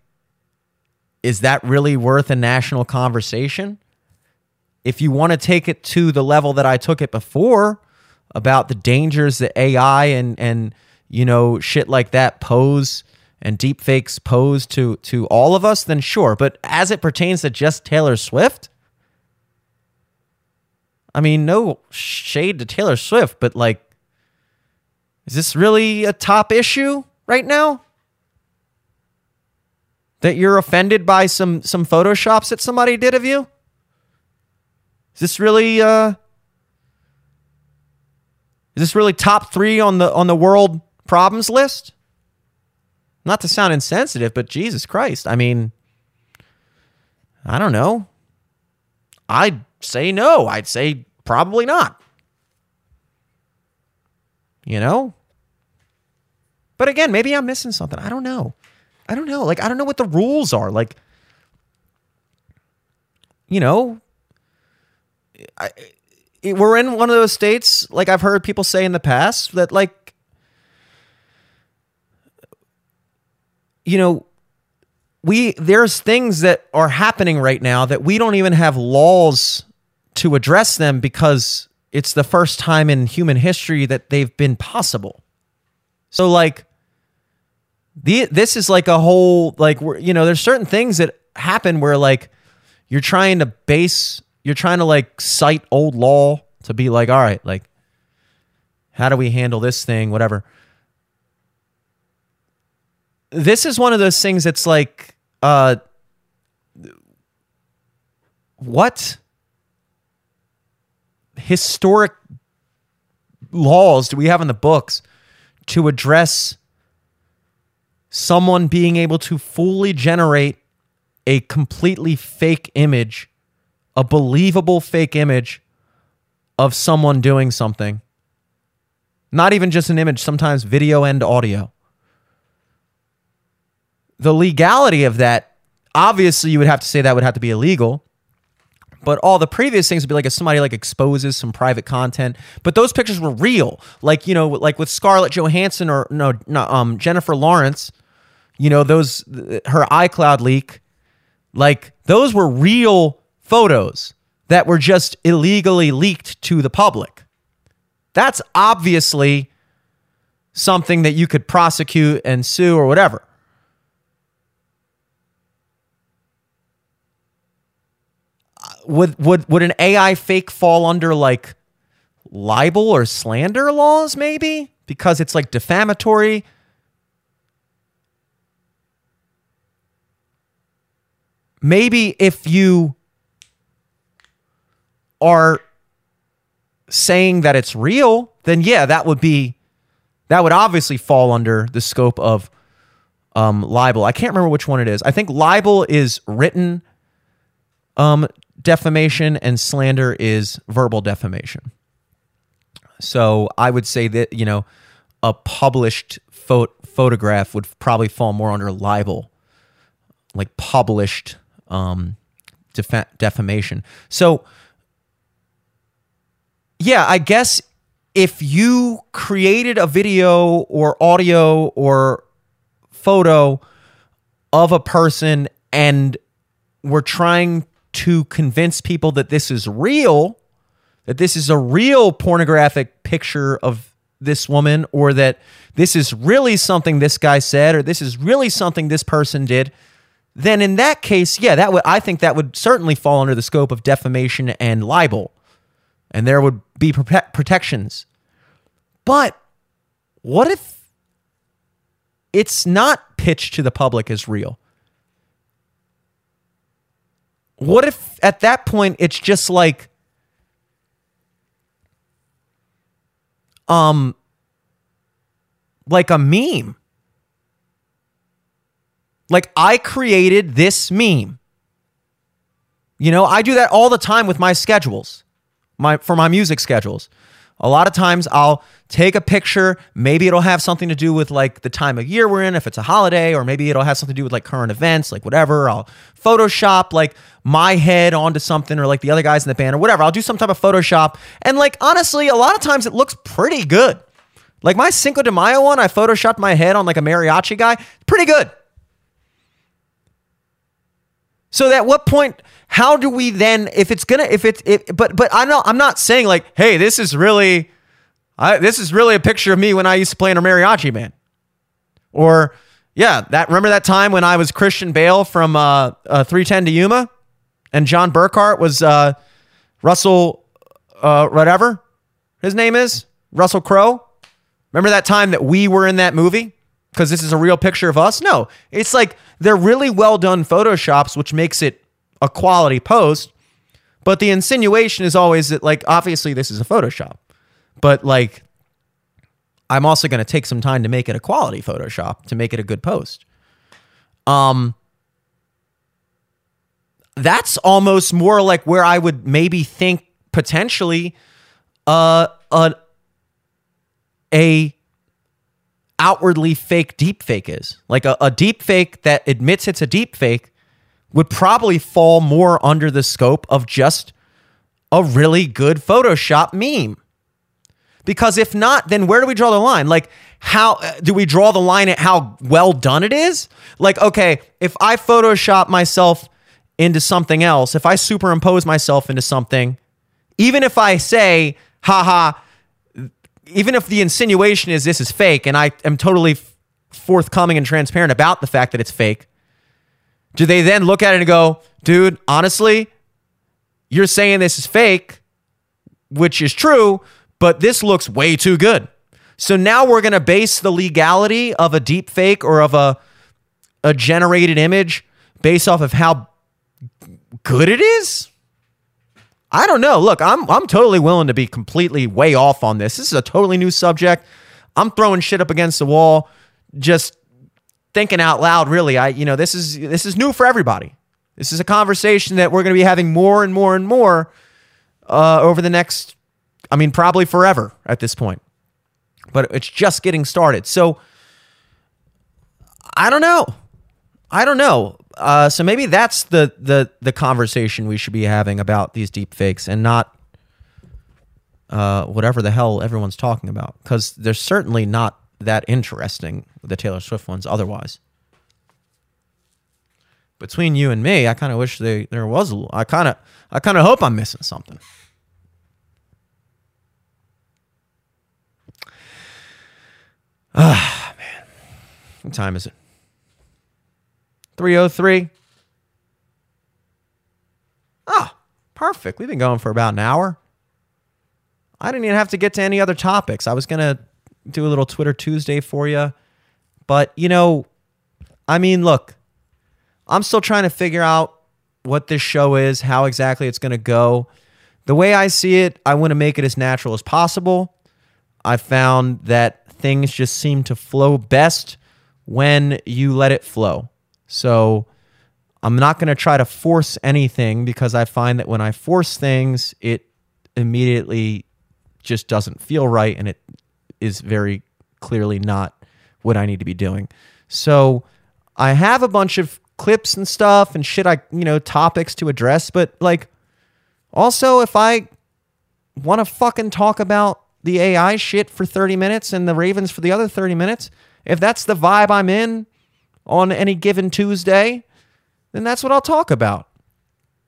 is that really worth a national conversation? If you want to take it to the level that I took it before about the dangers that AI and and you know, shit like that pose and deep fakes pose to to all of us, then sure. But as it pertains to just Taylor Swift, I mean, no shade to Taylor Swift, but like, is this really a top issue right now? That you're offended by some some photoshops that somebody did of you? Is this really uh is this really top three on the on the world problems list? Not to sound insensitive, but Jesus Christ. I mean, I don't know. I'd say no. I'd say probably not. You know? But again, maybe I'm missing something. I don't know. I don't know. Like, I don't know what the rules are. Like, you know, I, we're in one of those states, like I've heard people say in the past, that, like, you know, we there's things that are happening right now that we don't even have laws to address them because it's the first time in human history that they've been possible. So like the this is like a whole like you know there's certain things that happen where like you're trying to base you're trying to like cite old law to be like all right like how do we handle this thing? Whatever. This is one of those things that's like uh what historic laws do we have in the books to address someone being able to fully generate a completely fake image, a believable fake image of someone doing something? Not even just an image, sometimes video and audio the legality of that, obviously, you would have to say that would have to be illegal. But all the previous things would be like if somebody like exposes some private content, but those pictures were real. Like you know, like with Scarlett Johansson or no, no, um, Jennifer Lawrence. You know those her iCloud leak, like those were real photos that were just illegally leaked to the public. That's obviously something that you could prosecute and sue or whatever. Uh, would would would an AI fake fall under like libel or slander laws maybe because it's like defamatory? Maybe if you are saying that it's real, then yeah, that would be that would obviously fall under the scope of um, libel. I can't remember which one it is. I think libel is written um, defamation and slander is verbal defamation. So I would say that, you know, a published pho- photograph would probably fall more under libel, like published um, defa- defamation. So, yeah, I guess if you created a video or audio or photo of a person and were trying to convince people that this is real, that this is a real pornographic picture of this woman, or that this is really something this guy said, or this is really something this person did, then in that case, yeah, that would I think that would certainly fall under the scope of defamation and libel, and there would be prote- protections. But what if it's not pitched to the public as real? What if at that point it's just like um like a meme? Like I created this meme. You know, I do that all the time with my schedules. My for my music schedules. A lot of times I'll take a picture. Maybe it'll have something to do with like the time of year we're in, if it's a holiday, or maybe it'll have something to do with like current events, like whatever. I'll Photoshop like my head onto something or like the other guys in the band or whatever. I'll do some type of Photoshop. And like honestly, a lot of times it looks pretty good. Like my Cinco de Mayo one, I photoshopped my head on like a mariachi guy. Pretty good. So at what point how do we then if it's gonna if it's if, but but I know I'm not saying like hey this is really I, this is really a picture of me when I used to play in a mariachi band. Or, yeah, that remember that time when I was Christian Bale from uh, uh, 310 to Yuma, and John Burkhart was uh, Russell, uh, whatever his name is, Russell Crowe. Remember that time that we were in that movie? Because this is a real picture of us? No, it's like they're really well done photoshops, which makes it a quality post. But the insinuation is always that, like, obviously this is a Photoshop, but like, I'm also going to take some time to make it a quality Photoshop to make it a good post. Um, that's almost more like where I would maybe think potentially, uh, a a outwardly fake deep fake is like a, a deep fake that admits it's a deep fake would probably fall more under the scope of just a really good Photoshop meme. Because if not, then where do we draw the line? Like, how uh, do we draw the line at how well done it is? Like, okay, if I Photoshop myself into something else, if I superimpose myself into something, even if I say, haha, even if the insinuation is this is fake and I am totally forthcoming and transparent about the fact that it's fake, do they then look at it and go, dude, honestly, you're saying this is fake, which is true, but this looks way too good. So now we're going to base the legality of a deep fake or of a a generated image based off of how good it is? I don't know. Look, I'm I'm totally willing to be completely way off on this. This is a totally new subject. I'm throwing shit up against the wall, just thinking out loud. Really, I you know this is this is new for everybody. This is a conversation that we're going to be having more and more and more uh, over the next. I mean, probably forever at this point. But it's just getting started. So I don't know. I don't know. Uh, so maybe that's the the the conversation we should be having about these deep fakes and not uh, whatever the hell everyone's talking about because they're certainly not that interesting the Taylor Swift ones otherwise. Between you and me, I kind of wish they there was. A, I kind of I kind of hope I'm missing something. Ah man, what time is it? 303. Ah, perfect. We've been going for about an hour. I didn't even have to get to any other topics. I was going to do a little Twitter Tuesday for you. But, you know, I mean, look, I'm still trying to figure out what this show is, how exactly it's going to go. The way I see it, I want to make it as natural as possible. I found that things just seem to flow best when you let it flow. So I'm not going to try to force anything because I find that when I force things, it immediately just doesn't feel right and it is very clearly not what I need to be doing. So I have a bunch of clips and stuff and shit I, you know, topics to address, but like also if I want to fucking talk about the AI shit for 30 minutes and the Ravens for the other 30 minutes, if that's the vibe I'm in, on any given Tuesday, then that's what I'll talk about.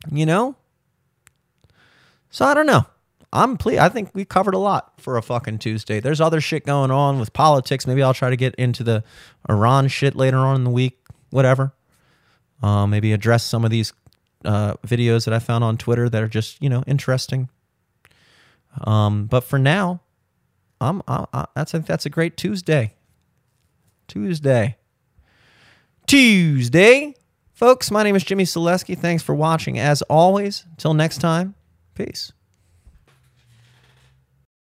You know? So I don't know. I'm ple- I think we covered a lot for a fucking Tuesday. There's other shit going on with politics. Maybe I'll try to get into the Iran shit later on in the week. Whatever. Uh, maybe address some of these uh, videos that I found on Twitter that are just you know interesting. Um, but for now, I'm I, I, that's a, that's a great Tuesday. Tuesday. Tuesday. Folks, my name is Jimmy Selesky. Thanks for watching. As always, until next time, peace.